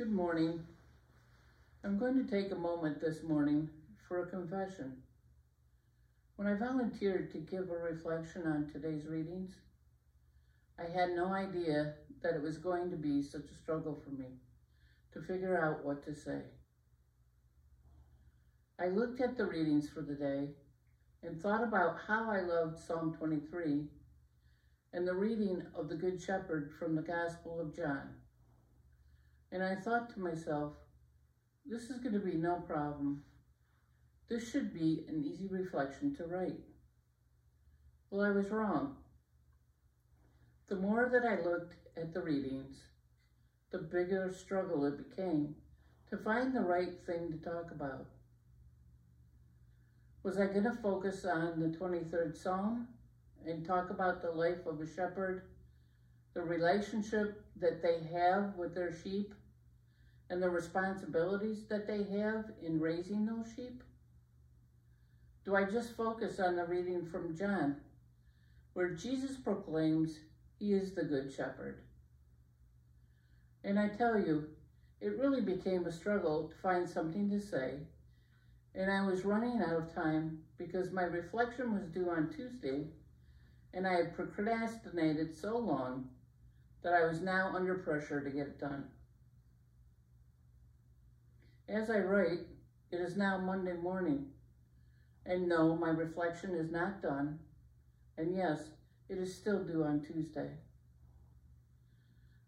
Good morning. I'm going to take a moment this morning for a confession. When I volunteered to give a reflection on today's readings, I had no idea that it was going to be such a struggle for me to figure out what to say. I looked at the readings for the day and thought about how I loved Psalm 23 and the reading of the Good Shepherd from the Gospel of John. And I thought to myself, this is going to be no problem. This should be an easy reflection to write. Well, I was wrong. The more that I looked at the readings, the bigger struggle it became to find the right thing to talk about. Was I going to focus on the 23rd Psalm and talk about the life of a shepherd, the relationship that they have with their sheep, and the responsibilities that they have in raising those sheep? Do I just focus on the reading from John, where Jesus proclaims he is the Good Shepherd? And I tell you, it really became a struggle to find something to say, and I was running out of time because my reflection was due on Tuesday, and I had procrastinated so long that I was now under pressure to get it done. As I write, it is now Monday morning. And no, my reflection is not done. And yes, it is still due on Tuesday.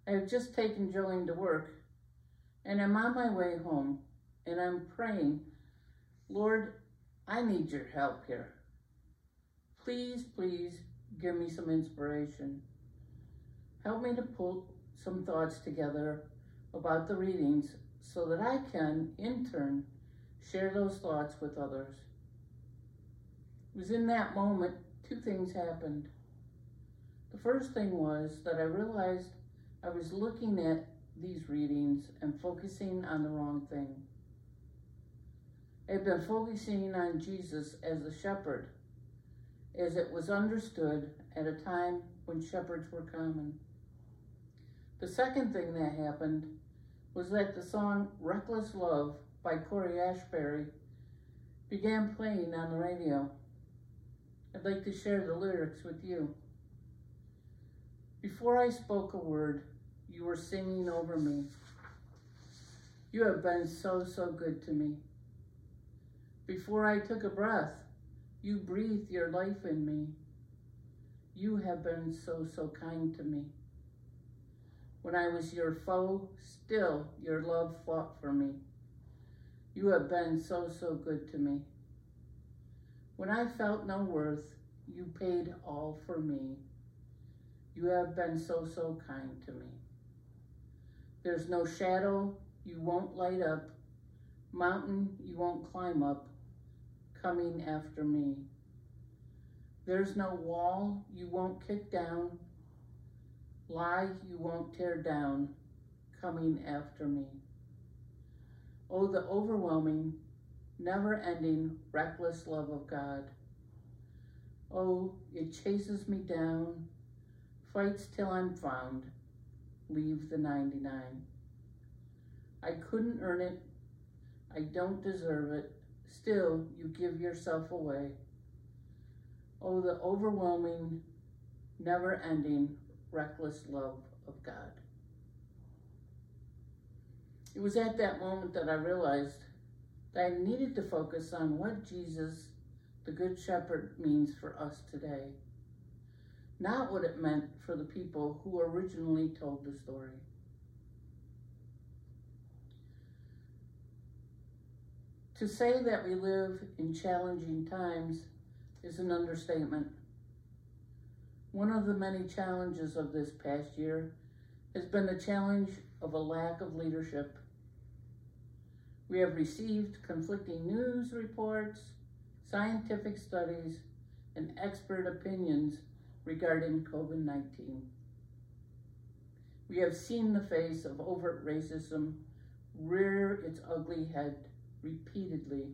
I have just taken Jolene to work, and I'm on my way home, and I'm praying, Lord, I need your help here. Please, please give me some inspiration. Help me to pull some thoughts together about the readings so that I can, in turn, share those thoughts with others. It was in that moment two things happened. The first thing was that I realized I was looking at these readings and focusing on the wrong thing. I had been focusing on Jesus as a shepherd, as it was understood at a time when shepherds were common. The second thing that happened was that the song Reckless Love by Cory Asbury began playing on the radio. I'd like to share the lyrics with you. Before I spoke a word, you were singing over me. You have been so, so good to me. Before I took a breath, you breathed your life in me. You have been so, so kind to me. When I was your foe, still your love fought for me. You have been so, so good to me. When I felt no worth, you paid all for me. You have been so, so kind to me. There's no shadow you won't light up, mountain you won't climb up, coming after me. There's no wall you won't kick down, lie you won't tear down, coming after me. Oh, the overwhelming, never ending, reckless love of God. Oh, it chases me down, fights till I'm found, leave the 99. I couldn't earn it, I don't deserve it, still you give yourself away. Oh, the overwhelming, never ending, reckless love of God. It was at that moment that I realized that I needed to focus on what Jesus, the Good Shepherd, means for us today, not what it meant for the people who originally told the story. To say that we live in challenging times is an understatement. One of the many challenges of this past year has been the challenge of a lack of leadership. We have received conflicting news reports, scientific studies, and expert opinions regarding COVID 19. We have seen the face of overt racism rear its ugly head repeatedly.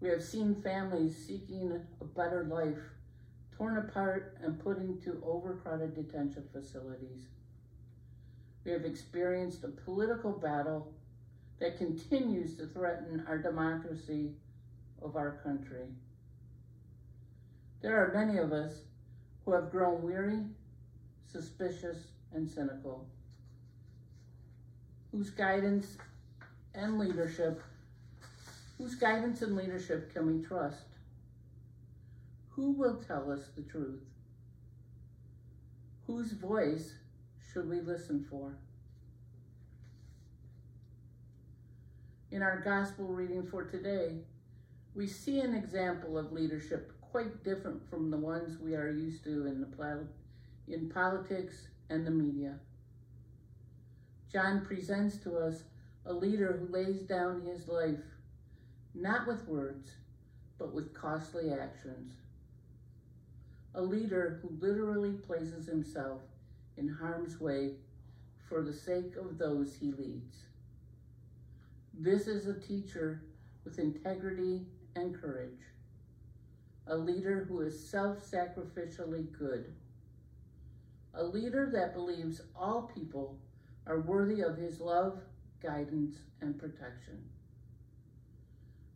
We have seen families seeking a better life torn apart and put into overcrowded detention facilities. We have experienced a political battle that continues to threaten our democracy of our country. There are many of us who have grown weary, suspicious, and cynical, whose guidance and leadership, whose guidance and leadership can we trust? Who will tell us the truth? Whose voice should we listen for? In our gospel reading for today, we see an example of leadership quite different from the ones we are used to in, the, in politics and the media. John presents to us a leader who lays down his life, not with words, but with costly actions. A leader who literally places himself in harm's way for the sake of those he leads. This is a teacher with integrity and courage, a leader who is self sacrificially good, a leader that believes all people are worthy of his love, guidance, and protection,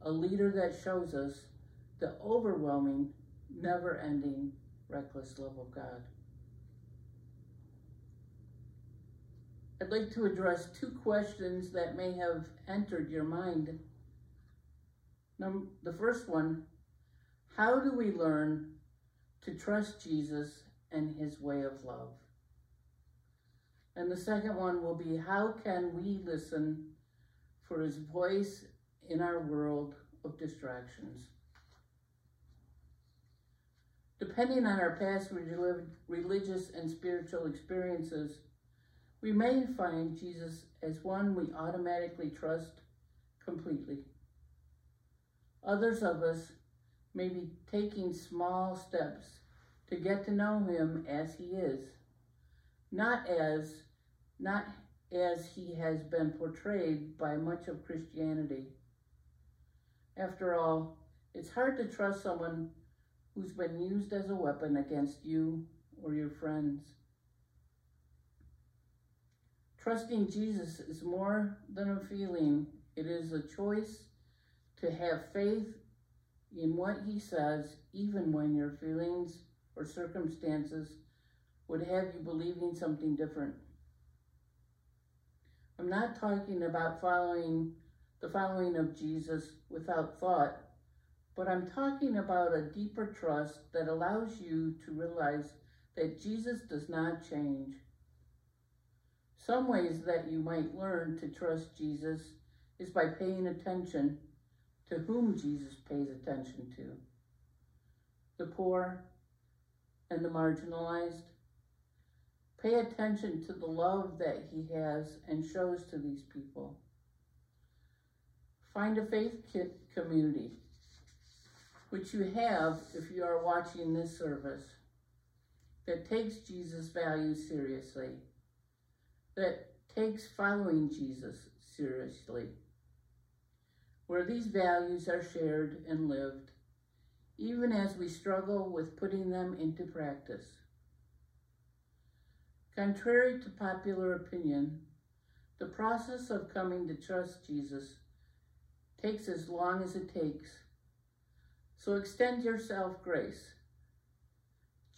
a leader that shows us the overwhelming, never ending, reckless love of God. I'd like to address two questions that may have entered your mind Number, the first one, how do we learn to trust Jesus and his way of love? And the second one will be, how can we listen for his voice in our world of distractions? Depending on our past religious and spiritual experiences, we may find Jesus as one we automatically trust completely. Others of us may be taking small steps to get to know him as he is, not as not as he has been portrayed by much of Christianity. After all, it's hard to trust someone who's been used as a weapon against you or your friends. Trusting Jesus is more than a feeling, it is a choice to have faith in what he says, even when your feelings or circumstances would have you believing something different. I'm not talking about following the following of Jesus without thought, but I'm talking about a deeper trust that allows you to realize that Jesus does not change. Some ways that you might learn to trust Jesus is by paying attention to whom Jesus pays attention to the poor and the marginalized. Pay attention to the love that he has and shows to these people. Find a faith community, which you have if you are watching this service, that takes Jesus' values seriously, that takes following Jesus seriously where these values are shared and lived, even as we struggle with putting them into practice. Contrary to popular opinion, the process of coming to trust Jesus takes as long as it takes. So extend yourself grace.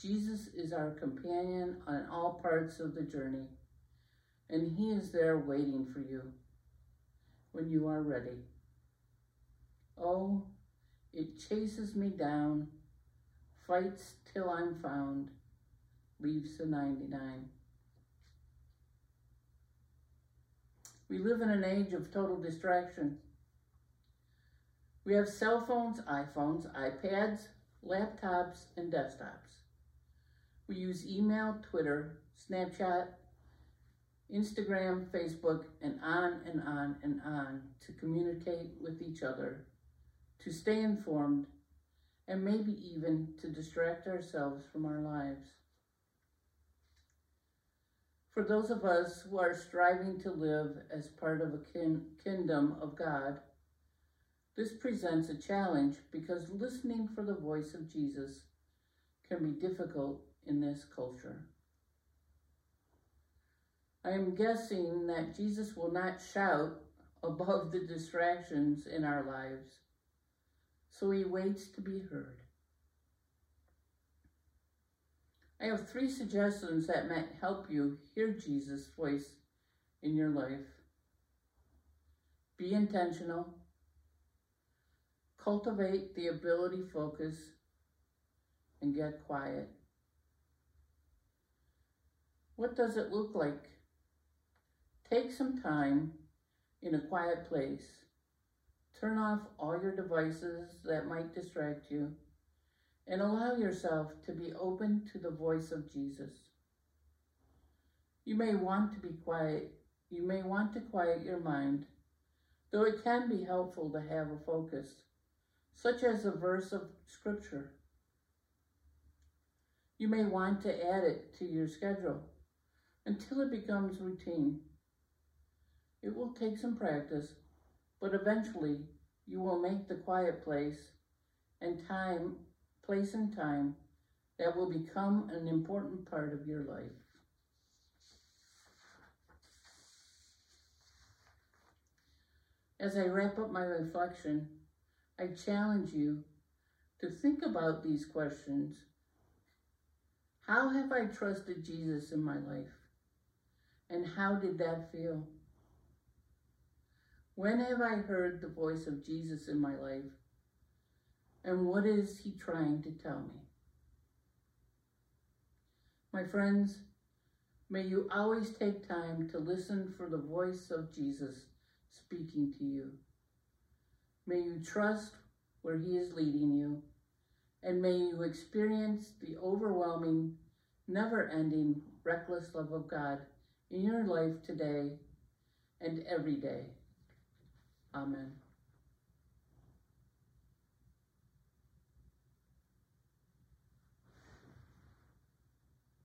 Jesus is our companion on all parts of the journey, and he is there waiting for you when you are ready. Oh, it chases me down, fights till I'm found, leaves the 99. We live in an age of total distraction. We have cell phones, iPhones, iPads, laptops, and desktops. We use email, Twitter, Snapchat, Instagram, Facebook, and on and on and on to communicate with each other to stay informed, and maybe even to distract ourselves from our lives. For those of us who are striving to live as part of a kin- kingdom of God, this presents a challenge because listening for the voice of Jesus can be difficult in this culture. I am guessing that Jesus will not shout above the distractions in our lives, so he waits to be heard. I have three suggestions that might help you hear Jesus' voice in your life. Be intentional. Cultivate the ability focus and get quiet. What does it look like? Take some time in a quiet place. Turn off all your devices that might distract you and allow yourself to be open to the voice of Jesus. You may want to be quiet. You may want to quiet your mind, though it can be helpful to have a focus, such as a verse of scripture. You may want to add it to your schedule until it becomes routine. It will take some practice, but eventually you will make the quiet place and time place and time that will become an important part of your life. As I wrap up my reflection, I challenge you to think about these questions. How have I trusted Jesus in my life? And how did that feel? When have I heard the voice of Jesus in my life? And what is he trying to tell me? My friends, may you always take time to listen for the voice of Jesus speaking to you. May you trust where he is leading you, and may you experience the overwhelming, never-ending, reckless love of God in your life today and every day. Amen.